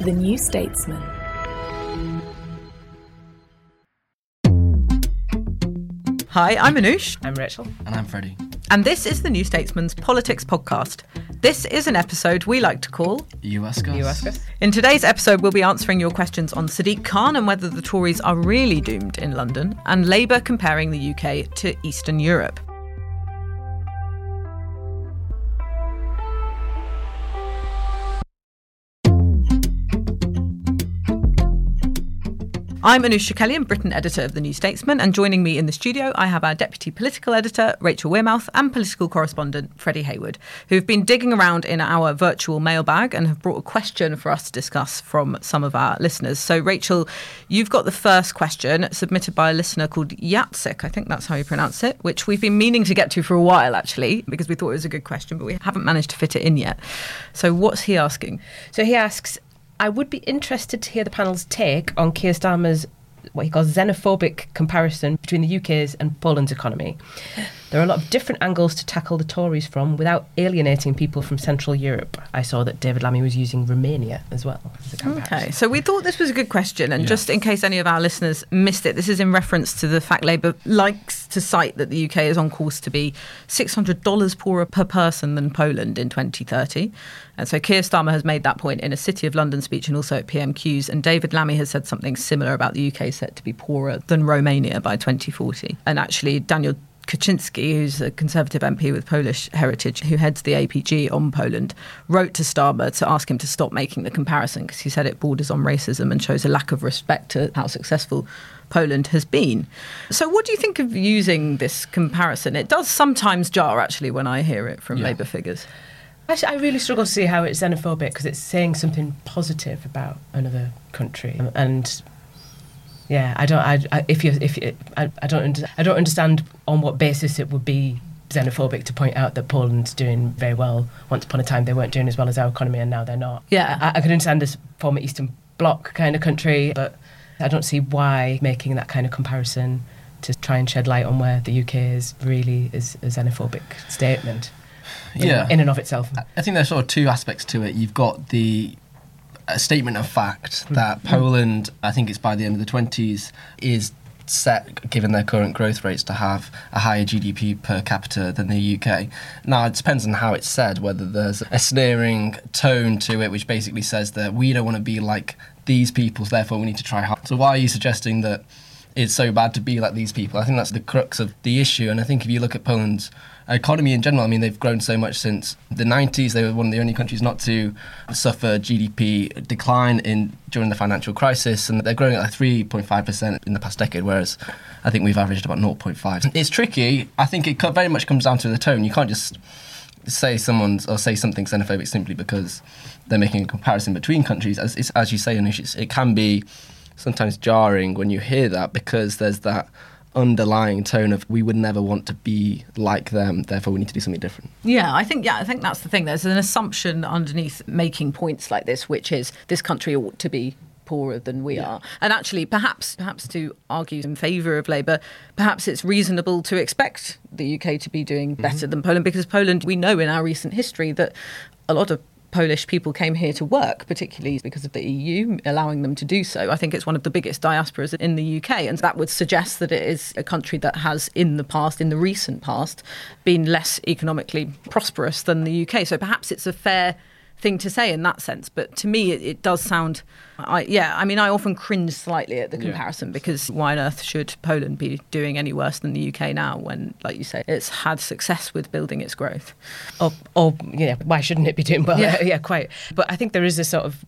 The New Statesman. Hi, I'm Anoosh, I'm Rachel. And I'm Freddie. and this is the New Statesman's Politics Podcast. This is an episode we like to call. You ask us. You ask us. In today's episode, we'll be answering your questions on Sadiq Khan and whether the Tories are really doomed in London, and Labour comparing the UK to Eastern Europe. I'm Anoosh Chakelian, I'm Britain editor of The New Statesman, and joining me in the studio, I have our deputy political editor, Rachel Wearmouth, and political correspondent, Freddie Hayward, who've been digging around in our virtual mailbag and have brought a question for us to discuss from some of our listeners. So, Rachel, you've got the first question submitted by a listener called Yatsik, I think that's how you pronounce it, which we've been meaning to get to for a while, actually, because we thought it was a good question, but we haven't managed to fit it in yet. So, what's he asking? So he asks, I would be interested to hear the panel's take on Keir Starmer's what he calls xenophobic comparison between the UK's and Poland's economy. There are a lot of different angles to tackle the Tories from without alienating people from Central Europe. I saw that David Lammy was using Romania as well as. Okay, so we thought this was a good question, and just in case any of our listeners missed it, this is in reference to the fact Labour likes to cite that the UK is on course to be $600 poorer per person than Poland in 2030. And so Keir Starmer has made that point in a City of London speech and also at PMQs, and David Lammy has said something similar about the UK set to be poorer than Romania by 2040. And actually, Daniel Kawczynski, who's a Conservative MP with Polish heritage, who heads the APG on Poland, wrote to Starmer to ask him to stop making the comparison because he said it borders on racism and shows a lack of respect to how successful Poland has been. So, what do you think of using this comparison? It does sometimes jar, actually, when I hear it from Yeah. Labour figures. Actually, I really struggle to see how it's xenophobic because it's saying something positive about another country, and yeah, I don't. I, I if you if you, I, I don't under, I don't understand on what basis it would be xenophobic to point out that Poland's doing very well. Once upon a time, they weren't doing as well as our economy, and now they're not. Yeah. I, I can understand this former Eastern Bloc kind of country, but I don't see why making that kind of comparison to try and shed light on where the UK is really is a xenophobic statement. in- Yeah. in and of itself. I think there's sort of two aspects to it. You've got the a statement of fact that hmm. Poland, I think it's by the end of the 20s, is set, given their current growth rates, to have a higher GDP per capita than the UK. Now, it depends on how it's said, whether there's a sneering tone to it, which basically says that we don't want to be like these people, therefore we need to try hard. So, why are you suggesting that it's so bad to be like these people? I think that's the crux of the issue. And I think if you look at Poland's economy in general, I mean, they've grown so much since the 90s. They were one of the only countries not to suffer GDP decline in during the financial crisis, and they're growing at like 3.5% in the past decade, whereas I think we've averaged about 0.5. It's tricky. I think it very much comes down to the tone. You can't just say someone's or say something xenophobic simply because they're making a comparison between countries. As, as you say, Anoosh, it can be sometimes jarring when you hear that because there's that underlying tone of we would never want to be like them, therefore we need to do something different. Yeah, I think yeah, I think that's the thing. There's an assumption underneath making points like this, which is this country ought to be poorer than we are. And actually, perhaps perhaps to argue in favour of Labour, perhaps it's reasonable to expect the UK to be doing mm-hmm. better than Poland because Poland, we know in our recent history that a lot of Polish people came here to work, particularly because of the EU allowing them to do so. I think it's one of the biggest diasporas in the UK, and that would suggest that it is a country that has, in the past, in the recent past, been less economically prosperous than the UK. So perhaps it's a fair thing to say in that sense. But to me, it, it does sound, I, yeah, I mean, I often cringe slightly at the comparison because why on earth should Poland be doing any worse than the UK now when, like you say, it's had success with building its growth? Or, or yeah, why shouldn't it be doing well? Yeah. Yeah. yeah, quite. But I think there is a sort of,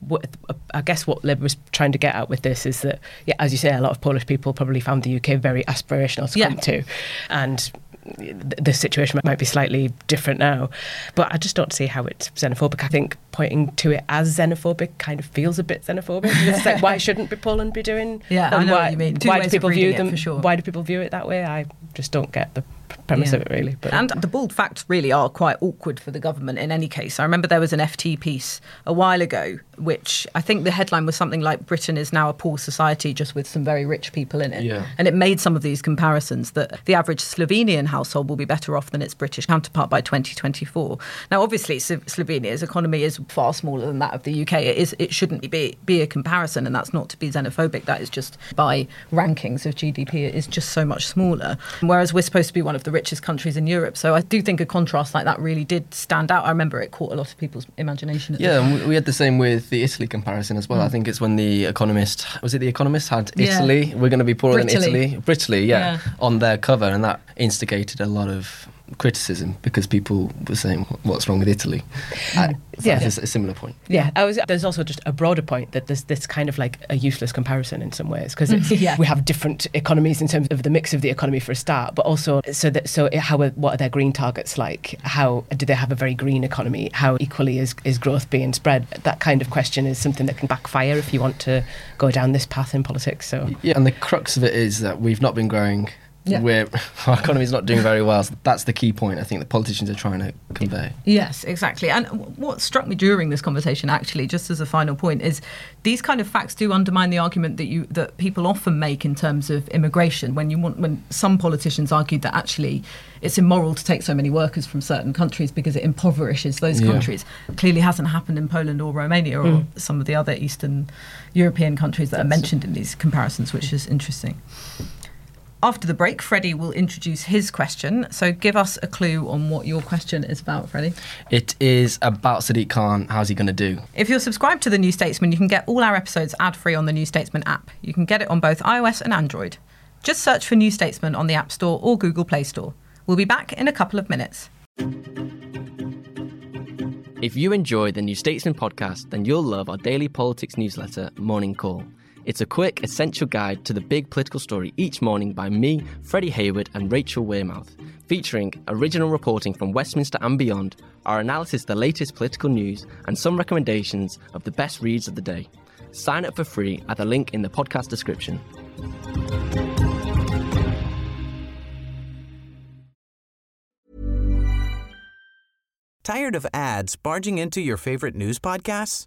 I guess what Lib was trying to get at with this is that, yeah, as you say, a lot of Polish people probably found the UK very aspirational to Yeah. come to, and th- the situation might be slightly different now. But I just don't see how it's xenophobic. I think pointing to it as xenophobic kind of feels a bit xenophobic. It's like, why shouldn't Poland be doing? Yeah, I and know what why, you mean. Two Why ways do of people view them? for sure. Why do people view it that way? I just don't get the premise Yeah. of it really. But And the bald facts really are quite awkward for the government in any case. I remember there was an FT piece a while ago, which I think the headline was something like Britain is now a poor society just with some very rich people in it. Yeah. And it made some of these comparisons that the average Slovenian household will be better off than its British counterpart by 2024. Now, obviously, Slovenia's economy is far smaller than that of the UK. It, is, it shouldn't be, be a comparison, and that's not to be xenophobic. That is just by rankings of GDP, it is just so much smaller. Whereas we're supposed to be one of the richest countries in Europe. So I do think a contrast like that really did stand out. I remember it caught a lot of people's imagination. At Yeah, we- had the same with the Italy comparison as well. I mm. think it's when the Economist was it the Economist had Yeah. Italy. We're going to be poorer than Italy, Britaly, yeah, Yeah. on their cover, and that instigated a lot of criticism because people were saying, "What's wrong with Italy?" Uh, so Yeah. it's a similar point. Yeah, I was, there's also just a broader point that there's this kind of like a useless comparison in some ways because Yeah. we have different economies in terms of the mix of the economy for a start, but also so that so how are, what are their green targets like? How do they have a very green economy? How equally is is growth being spread? That kind of question is something that can backfire if you want to go down this path in politics. So Yeah, and the crux of it is that we've not been growing. Yeah. We're, our economy's not doing very well. So that's the key point I think the politicians are trying to convey. Yes, exactly. And what struck me during this conversation, actually, just as a final point, is these kind of facts do undermine the argument that you that people often make in terms of immigration. When you want, when some politicians argued that actually it's immoral to take so many workers from certain countries because it impoverishes those Yeah. countries. Clearly, hasn't happened in Poland or Romania or mm. some of the other Eastern European countries that are mentioned in these comparisons, which is interesting. After the break, Freddie will introduce his question. So give us a clue on what your question is about, Freddie. It is about Sadiq Khan. How's he going to do? If you're subscribed to The New Statesman, you can get all our episodes ad free on the New Statesman app. You can get it on both iOS and Android. Just search for New Statesman on the App Store or Google Play Store. We'll be back in a couple of minutes. If you enjoy the New Statesman podcast, then you'll love our daily politics newsletter, Morning Call. It's a quick, essential guide to the big political story each morning by me, Freddie Hayward, and Rachel Wearmouth, featuring original reporting from Westminster and beyond, our analysis of the latest political news, and some recommendations of the best reads of the day. Sign up for free at the link in the podcast description. Tired of ads barging into your favorite news podcasts?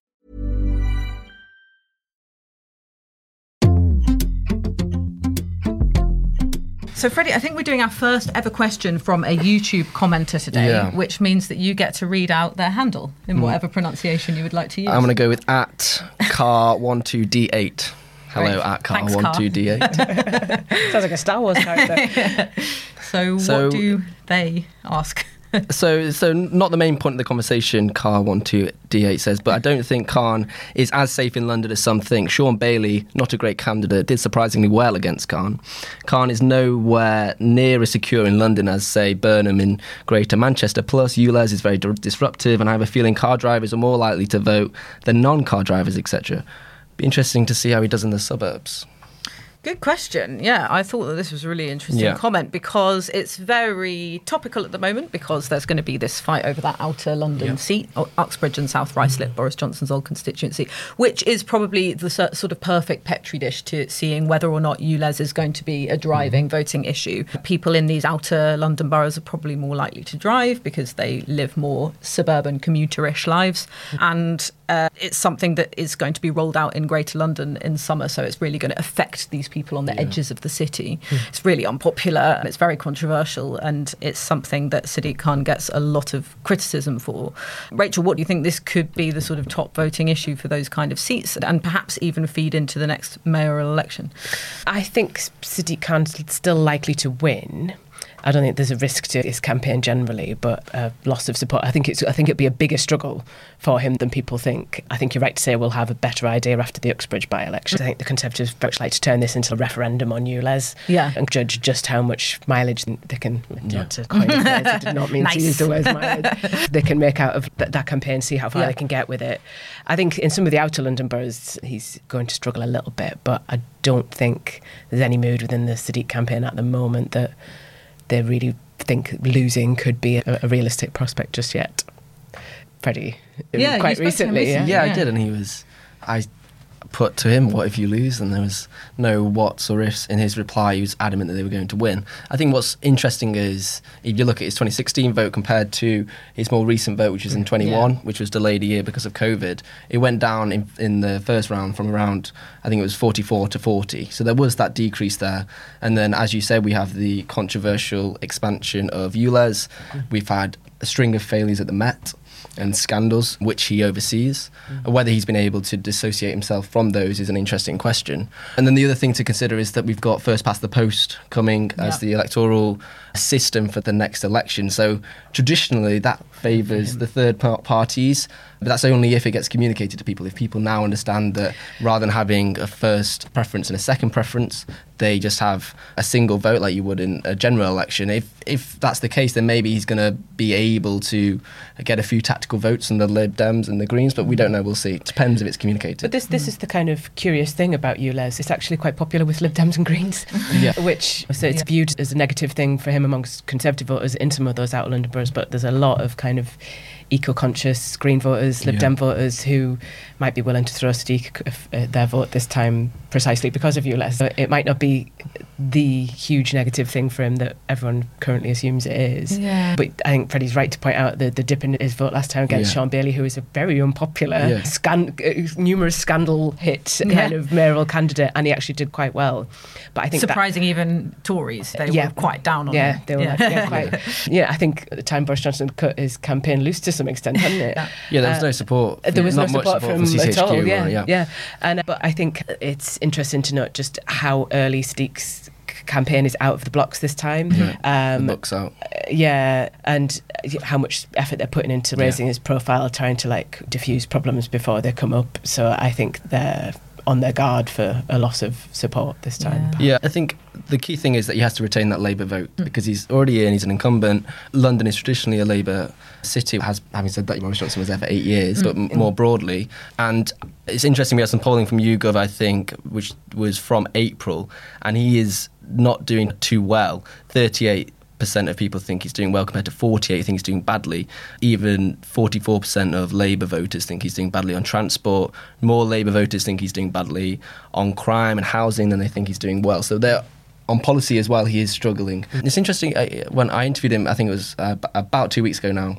So, Freddie, I think we're doing our first ever question from a YouTube commenter today, Yeah. which means that you get to read out their handle in mm. whatever pronunciation you would like to use. I'm going to go with at car12d8. Hello, Great. at Car. car12d8. sounds like a Star Wars character. so, So- what do they ask? so, so not the main point of the conversation. Car12d8 says, but I don't think Khan is as safe in London as some think. Shaun Bailey, not a great candidate, did surprisingly well against Khan. Khan is nowhere near as secure in London as, say, Burnham in Greater Manchester. Plus, ULEZ is very di- disruptive, and I have a feeling car drivers are more likely to vote than non-car drivers, etc. Be interesting to see how he does in the suburbs. Good question. Yeah, I thought that this was a really interesting Yeah. comment because it's very topical at the moment because there's going to be this fight over that outer London seat, O- Uxbridge and South Ruislip, Boris Johnson's old constituency, which is probably the sort of perfect petri dish to seeing whether or not ULEZ is going to be a driving voting issue. People in these outer London boroughs are probably more likely to drive because they live more suburban commuterish lives, and uh, it's something that is going to be rolled out in Greater London in summer, so it's really going to affect these people on the edges of the city. Hmm. It's really unpopular and it's very controversial, and it's something that Sadiq Khan gets a lot of criticism for. Rachel, what do you think this could be the sort of top voting issue for those kind of seats, and perhaps even feed into the next mayoral election? I think Sadiq Khan's still likely to win. I don't think there's a risk to his campaign generally, but a loss of support. I think it's. I think it'd be a bigger struggle for him than people think. I think you're right to say we'll have a better idea after the Uxbridge by-election. I think the Conservatives very much like to turn this into a referendum on ULEZ Yeah. and judge just how much mileage they can. Not to coin a phrase, I did not mean to use the word mileage. they can make out of th- that campaign, see how far Yeah. they can get with it. I think in some of the outer London boroughs, he's going to struggle a little bit, but I don't think there's any mood within the Sadiq campaign at the moment that they really think losing could be a, a realistic prospect just yet. Freddie, Yeah, quite spoke to him recently, recently. yeah. Yeah, Yeah. I did, and he was. I put to him, "What if you lose?" And there was no whats or ifs in his reply. He was adamant that they were going to win. I think what's interesting is if you look at his 2016 vote compared to his more recent vote, which was in 21, which was delayed a year because of COVID. It went down in, in the first round from around, I think it was 44 to 40. So there was that decrease there. And then, as you said, we have the controversial expansion of ULEZ. Mm. We've had a string of failures at the Met and scandals which he oversees. Mm. Whether he's been able to dissociate himself from those is an interesting question. And then the other thing to consider is that we've got first past the post coming as the electoral system for the next election. So traditionally that favours the third parties, but that's only if it gets communicated to people. If people now understand that rather than having a first preference and a second preference, they just have a single vote like you would in a general election. If if that's the case, then maybe he's going to be able to get a few tactical votes from the Lib Dems and the Greens, but we don't know. We'll see. It depends if it's communicated. But this this is the kind of curious thing about ULEZ. It's actually quite popular with Lib Dems and Greens, Yeah. which so it's viewed as a negative thing for him amongst Conservative voters in some of those outer London boroughs. But there's a lot of kind of eco-conscious Green voters, Lib Yeah. Dem voters who might be willing to throw a if, uh, their vote this time precisely because of ULEZ. So it might not be the huge negative thing for him that everyone currently assumes it is. Yeah. But I think Freddie's right to point out the, the dip in his vote last time against Yeah. Shaun Bailey, who is a very unpopular, Yeah. scan- uh, numerous scandal hit kind of mayoral candidate, and he actually did quite well. But I think that- Surprising even Tories, they Yeah. were quite down on yeah, him. They were like, yeah, quite. Yeah, I think at the time Boris Johnson cut his campaign loose to some extent, hadn't it? yeah, there was Uh, no support. there was not no much support, from, CCHQ, at all. Yeah, uh, yeah, yeah. And uh, but I think it's interesting to note just how early Sadiq's c- campaign is out of the blocks this time. the Um, book's out. yeah, and how much effort they're putting into raising his profile, trying to like diffuse problems before they come up. So I think they're on their guard for a loss of support this time. Yeah, I think the key thing is that he has to retain that Labour vote mm. because he's already in, he's an incumbent. London is traditionally a Labour city, has having said that, Boris Johnson was there for eight years, mm. but m- more broadly. And it's interesting, we had some polling from YouGov, I think, which was from April, and he is not doing too well. 38 percent of people think he's doing well compared to 48 think he's doing badly. Even 44% of Labour voters think he's doing badly on transport. More Labour voters think he's doing badly on crime and housing than they think he's doing well. So they're on policy as well, he is struggling. It's interesting. I, when I interviewed him, I think it was uh, about two weeks ago now,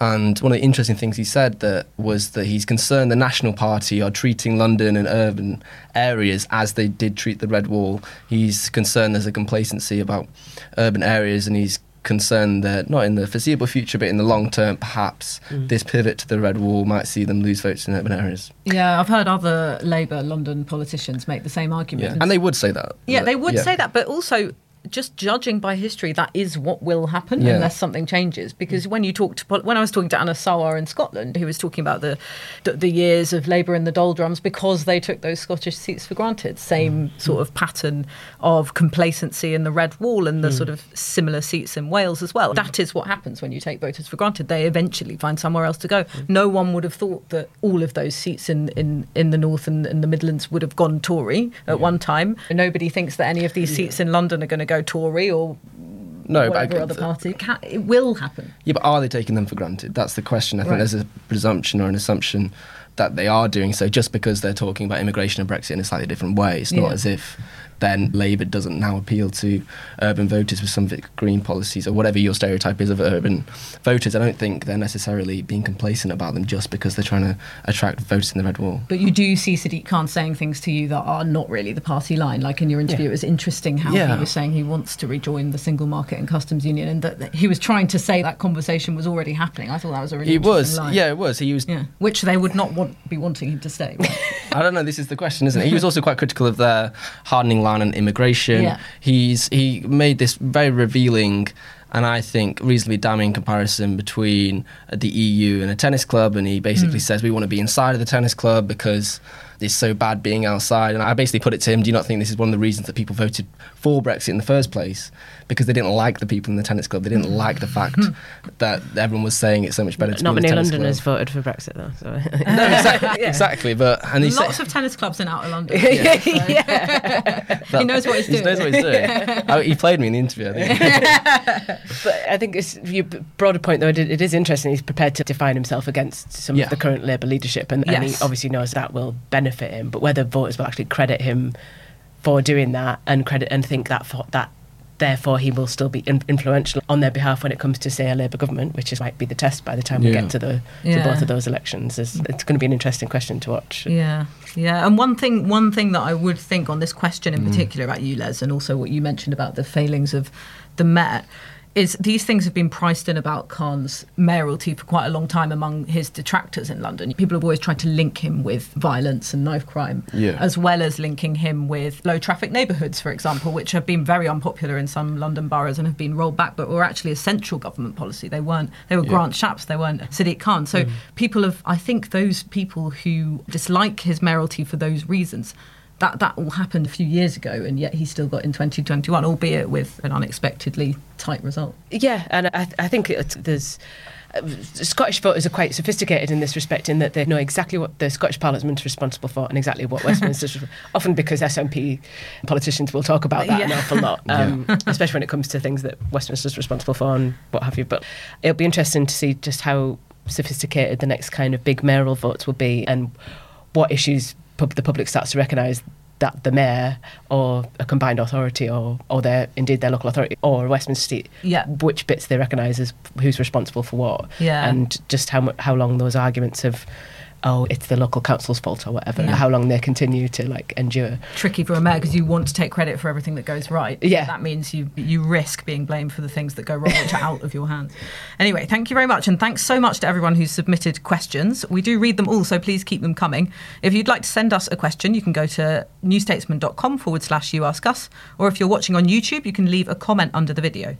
and one of the interesting things he said that was that he's concerned the National Party are treating London and urban areas as they did treat the Red Wall. He's concerned there's a complacency about urban areas, and he's concerned that not in the foreseeable future, but in the long term, perhaps mm. this pivot to the Red Wall might see them lose votes in urban areas. Yeah, I've heard other Labour London politicians make the same argument. Yeah, and they would say that. Yeah, But- they would yeah. say that, but also just judging by history, that is what will happen Yeah. unless something changes. Because when you talk to when I was talking to Anas Sarwar in Scotland, who was talking about the the, years of Labour in the doldrums because they took those Scottish seats for granted. Same mm. sort of pattern of complacency in the Red Wall and the mm. sort of similar seats in Wales as well. Mm. That is what happens when you take voters for granted. They eventually find somewhere else to go. No one would have thought that all of those seats in in, in the north and, and the Midlands would have gone Tory at one time. Nobody thinks that any of these seats in London are going to go Tory or No, whatever other party. Ca it will happen. Yeah, but are they taking them for granted? That's the question. I think Right. there's a presumption or an assumption that they are doing so just because they're talking about immigration and Brexit in a slightly different way. It's not Yeah. as if then Labour doesn't now appeal to urban voters with some of its green policies or whatever your stereotype is of urban voters. I don't think they're necessarily being complacent about them just because they're trying to attract voters in the red wall. But you do see Sadiq Khan saying things to you that are not really the party line. Like in your interview, it was interesting how Yeah. he was saying he wants to rejoin the single market and customs union, and that that he was trying to say that conversation was already happening. I thought that was a really He interesting was, line. yeah, it was. He was yeah, which they would not want be wanting him to stay. I don't know. This is the question, isn't it? He was also quite critical of their hardening line on immigration. Yeah. He's he made this very revealing and I think reasonably damning comparison between the EU and a tennis club. And he basically hmm. says we want to be inside of the tennis club because it's so bad being outside. And I basically put it to him: Do you not think this is one of the reasons that people voted for Brexit in the first place? Because they didn't like the people in the tennis club. They didn't like the fact hmm. that everyone was saying it's so much better to Not be many Londoners voted for Brexit though. So. No, exactly, exactly. But and he Lots said, of tennis clubs in outer London. that- he knows what he's He doing. knows what he's doing. Oh, he played me in the interview. I think. But I think it's your broader point, though. It, it is interesting. He's prepared to define himself against some Yeah. of the current Labour leadership, and, and he obviously knows that will benefit him. But whether voters will actually credit him for doing that and credit and think that for, that therefore he will still be in, influential on their behalf when it comes to say a Labour government, which is might be the test by the time we get to the to Yeah. both of those elections. Is, it's going to be an interesting question to watch. Yeah, yeah. And one thing, one thing that I would think on this question Mm. in particular about ULEZ, and also what you mentioned about the failings of the Met, is these things have been priced in about Khan's mayoralty for quite a long time among his detractors in London. People have always tried to link him with violence and knife crime, Yeah. as well as linking him with low traffic neighbourhoods, for example, which have been very unpopular in some London boroughs and have been rolled back, but were actually a central government policy. They weren't. They were Grant Shapps. They weren't Sadiq Khan. So mm. people have. I think those people who dislike his mayoralty for those reasons. That, that all happened a few years ago, and yet he still got in 2021, albeit with an unexpectedly tight result. Yeah, and I, I think there's. Uh, Scottish voters are quite sophisticated in this respect, in that they know exactly what the Scottish Parliament is responsible for and exactly what Westminster's. often because SNP politicians will talk about that an awful lot, um, especially when it comes to things that Westminster's responsible for and what have you. But it'll be interesting to see just how sophisticated the next kind of big mayoral votes will be and what issues pub- the public starts to recognise that the mayor or a combined authority or, or their indeed their local authority or Westminster State, Yeah. which bits they recognise as who's responsible for what, Yeah. and just how how long those arguments of oh it's the local council's fault or whatever, Yeah. how long they continue to like endure. Tricky for a mayor because you want to take credit for everything that goes right. Yeah. That means you you risk being blamed for the things that go wrong, which are out of your hands. Anyway, thank you very much. And thanks so much to everyone who's submitted questions. We do read them all, so please keep them coming. If you'd like to send us a question, you can go to newstatesman.com forward slash you ask us. Or if you're watching on YouTube, you can leave a comment under the video.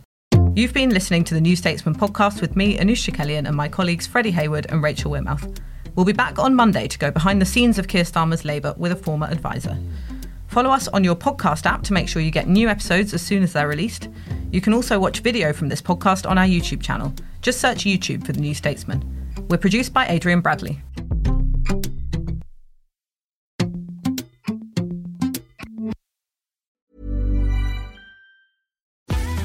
You've been listening to the New Statesman podcast with me, Anoosh Chakelian, and my colleagues Freddie Hayward and Rachel Wearmouth. We'll be back on Monday to go behind the scenes of Keir Starmer's Labour with a former advisor. Follow us on your podcast app to make sure you get new episodes as soon as they're released. You can also watch video from this podcast on our YouTube channel. Just search YouTube for The New Statesman. We're produced by Adrian Bradley.